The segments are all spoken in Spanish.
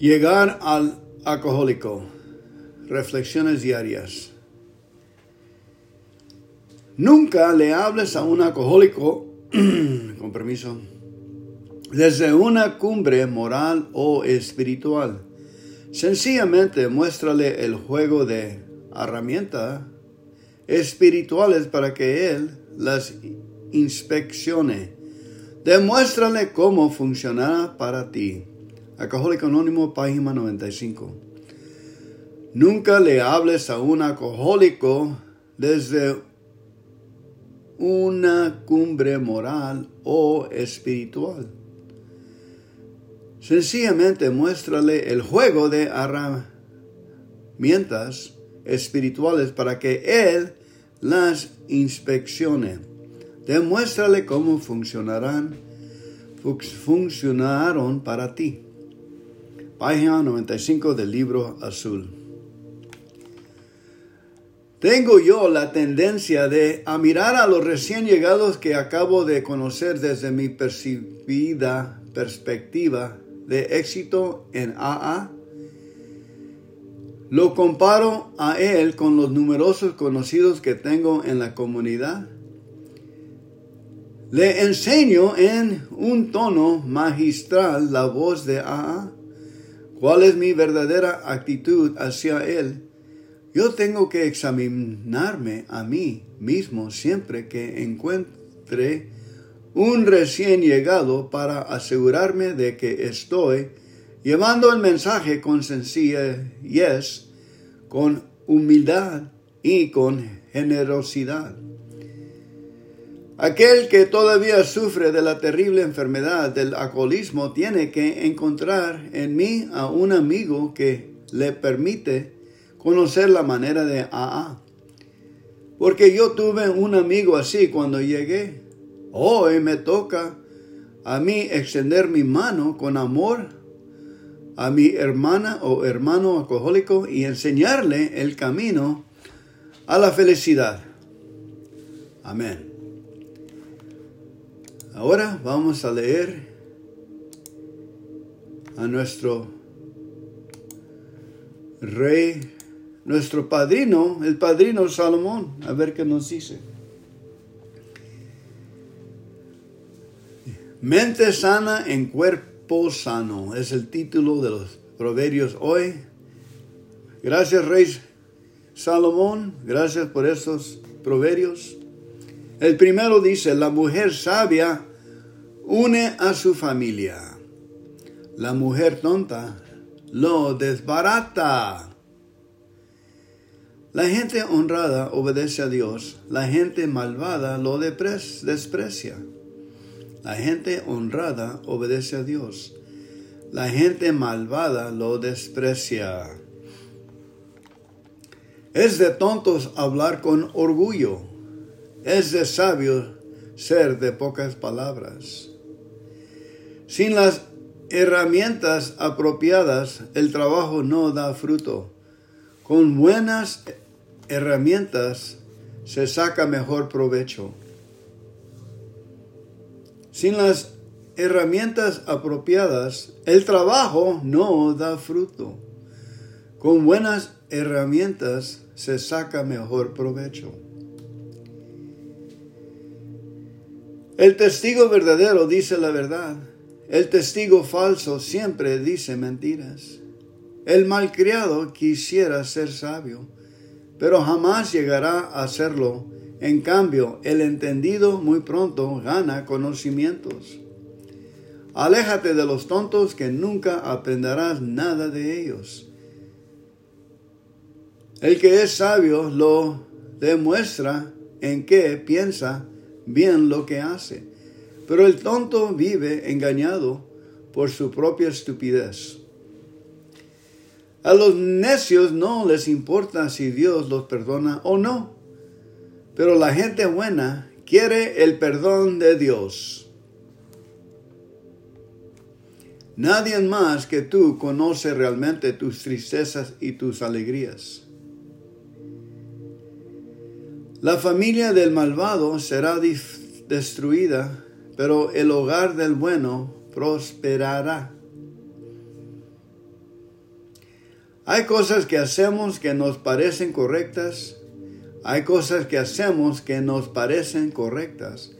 Llegar al alcohólico. Reflexiones diarias. Nunca le hables a un alcohólico, con permiso, desde una cumbre moral o espiritual. Sencillamente muéstrale el juego de herramientas espirituales para que él las inspeccione. Demuéstrale cómo funcionará para ti. Alcohólico Anónimo, página 95. Nunca le hables a un alcohólico desde una cumbre moral o espiritual. Sencillamente muéstrale el juego de herramientas espirituales para que Él las inspeccione. Demuéstrale cómo funcionarán, funcionaron para ti. Página 95 del libro azul. Tengo yo la tendencia de a mirar a los recién llegados que acabo de conocer desde mi percibida perspectiva de éxito en AA. Lo comparo a él con los numerosos conocidos que tengo en la comunidad. Le enseño en un tono magistral la voz de AA. ¿Cuál es mi verdadera actitud hacia él? Yo tengo que examinarme a mí mismo siempre que encuentre un recién llegado para asegurarme de que estoy llevando el mensaje con sencillez, con humildad y con generosidad. Aquel que todavía sufre de la terrible enfermedad del alcoholismo tiene que encontrar en mí a un amigo que le permite conocer la manera de AA. Porque yo tuve un amigo así cuando llegué. Hoy me toca a mí extender mi mano con amor a mi hermana o hermano alcohólico y enseñarle el camino a la felicidad. Amén. Ahora vamos a leer a nuestro rey nuestro padrino, el padrino Salomón, a ver qué nos dice. Mente sana en cuerpo sano es el título de los proverbios hoy. Gracias, Rey Salomón, gracias por estos proverbios. El primero dice, la mujer sabia une a su familia. La mujer tonta lo desbarata. La gente honrada obedece a Dios, la gente malvada lo desprecia. La gente honrada obedece a Dios, la gente malvada lo desprecia. Es de tontos hablar con orgullo, es de sabios ser de pocas palabras. Sin las herramientas apropiadas, el trabajo no da fruto. Con buenas herramientas se saca mejor provecho. Sin las herramientas apropiadas, el trabajo no da fruto. Con buenas herramientas se saca mejor provecho. El testigo verdadero dice la verdad. El testigo falso siempre dice mentiras. El malcriado quisiera ser sabio pero jamás llegará a serlo. En cambio, el entendido muy pronto gana conocimientos. Aléjate de los tontos que nunca aprenderás nada de ellos. El que es sabio lo demuestra en que piensa bien lo que hace, pero el tonto vive engañado por su propia estupidez. A los necios no les importa si Dios los perdona o no, pero la gente buena quiere el perdón de Dios. Nadie más que tú conoce realmente tus tristezas y tus alegrías. La familia del malvado será destruida, pero el hogar del bueno prosperará. Hay cosas que hacemos que nos parecen correctas, hay cosas que hacemos que nos parecen correctas,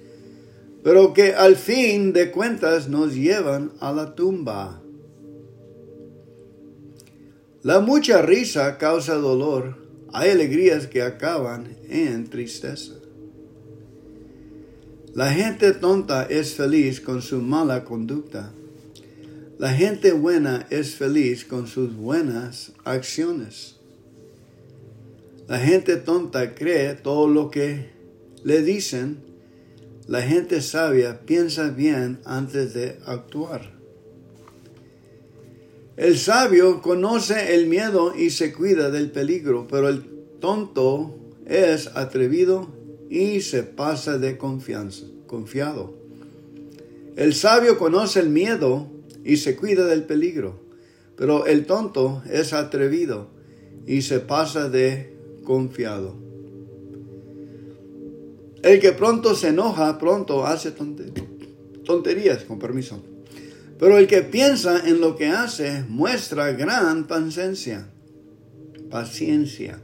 pero que al fin de cuentas nos llevan a la tumba. La mucha risa causa dolor, hay alegrías que acaban en tristeza. La gente tonta es feliz con su mala conducta. La gente buena es feliz con sus buenas acciones. La gente tonta cree todo lo que le dicen. La gente sabia piensa bien antes de actuar. El sabio conoce el miedo y se cuida del peligro, pero el tonto es atrevido y se pasa de confianza, confiado. El sabio conoce el miedo y se cuida del peligro, pero el tonto es atrevido y se pasa de confiado. El que pronto se enoja, pronto hace tonterías, con permiso. Pero el que piensa en lo que hace muestra gran paciencia. Paciencia.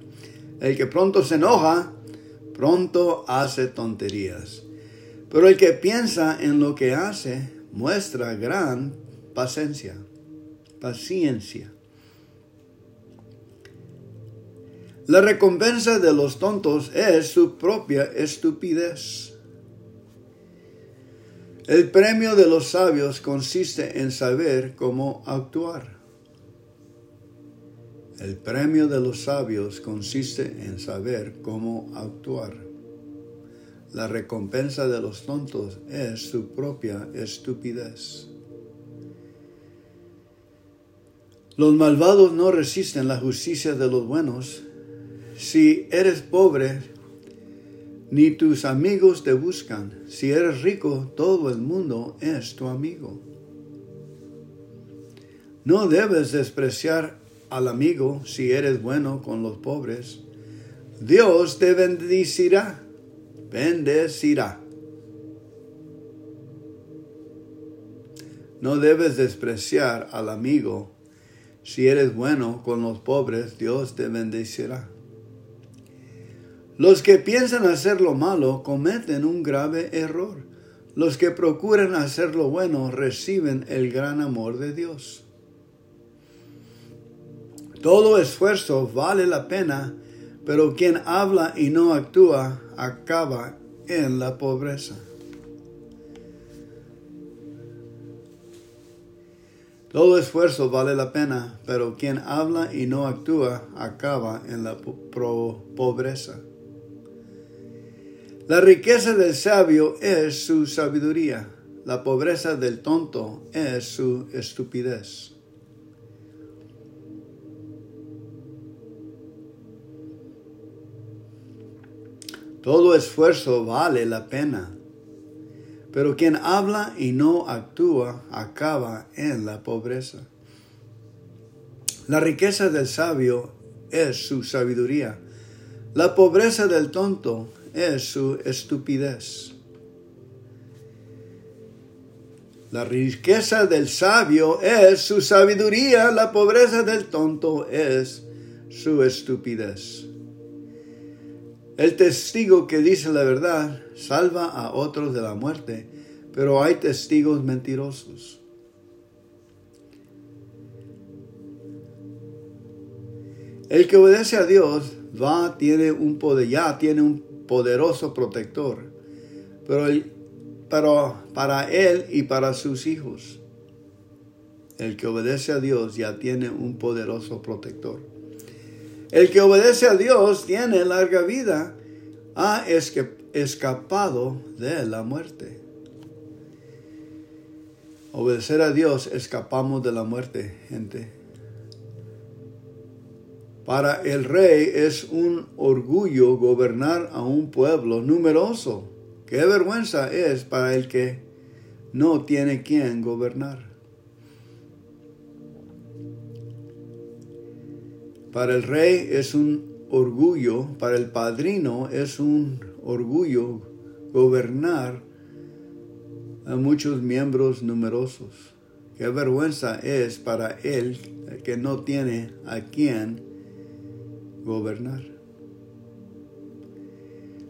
El que pronto se enoja, pronto hace tonterías. Pero el que piensa en lo que hace muestra gran paciencia. Paciencia. La recompensa de los tontos es su propia estupidez. El premio de los sabios consiste en saber cómo actuar. El premio de los sabios consiste en saber cómo actuar. La recompensa de los tontos es su propia estupidez. Los malvados no resisten la justicia de los buenos. Si eres pobre, ni tus amigos te buscan. Si eres rico, todo el mundo es tu amigo. No debes despreciar al amigo si eres bueno con los pobres. Dios te bendecirá, bendecirá. No debes despreciar al amigo. Si eres bueno con los pobres, Dios te bendecirá. Los que piensan hacer lo malo cometen un grave error. Los que procuran hacer lo bueno reciben el gran amor de Dios. Todo esfuerzo vale la pena, pero quien habla y no actúa acaba en la pobreza. Todo esfuerzo vale la pena, pero quien habla y no actúa acaba en la pobreza. La riqueza del sabio es su sabiduría, la pobreza del tonto es su estupidez. Todo esfuerzo vale la pena, pero quien habla y no actúa acaba en la pobreza. La riqueza del sabio es su sabiduría. La pobreza del tonto es su estupidez. La riqueza del sabio es su sabiduría, la pobreza del tonto es su estupidez. El testigo que dice la verdad salva a otros de la muerte, pero hay testigos mentirosos. El que obedece a Dios va, tiene un poder, ya tiene un poderoso protector, pero, pero para él y para sus hijos. El que obedece a Dios ya tiene un poderoso protector. El que obedece a Dios tiene larga vida, ha escapado de la muerte. Obedecer a Dios escapamos de la muerte, gente. Para el rey es un orgullo gobernar a un pueblo numeroso. Qué vergüenza es para el que no tiene quien gobernar. Para el rey es un orgullo, para el padrino es un orgullo gobernar a muchos miembros numerosos. qué vergüenza es para él que no tiene a quien gobernar.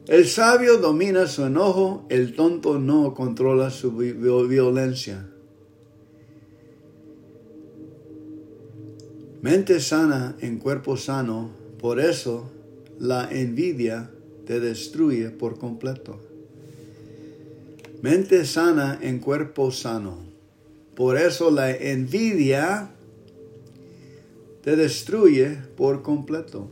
El sabio domina su enojo, el tonto no controla su violencia. Mente sana en cuerpo sano, por eso la envidia te destruye por completo. Mente sana en cuerpo sano, por eso la envidia te destruye por completo.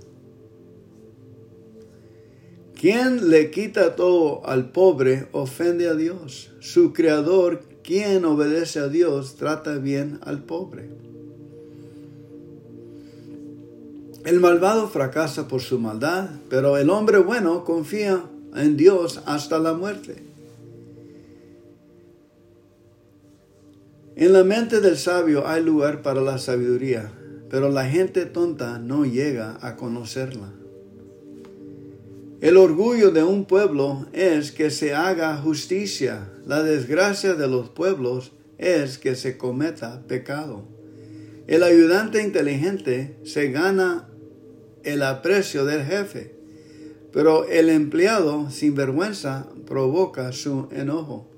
Quien le quita todo al pobre ofende a Dios. Su creador, quien obedece a Dios, trata bien al pobre. El malvado fracasa por su maldad, pero el hombre bueno confía en Dios hasta la muerte. En la mente del sabio hay lugar para la sabiduría, pero la gente tonta no llega a conocerla. El orgullo de un pueblo es que se haga justicia. La desgracia de los pueblos es que se cometa pecado. El ayudante inteligente se gana el aprecio del jefe, pero el empleado sin vergüenza provoca su enojo.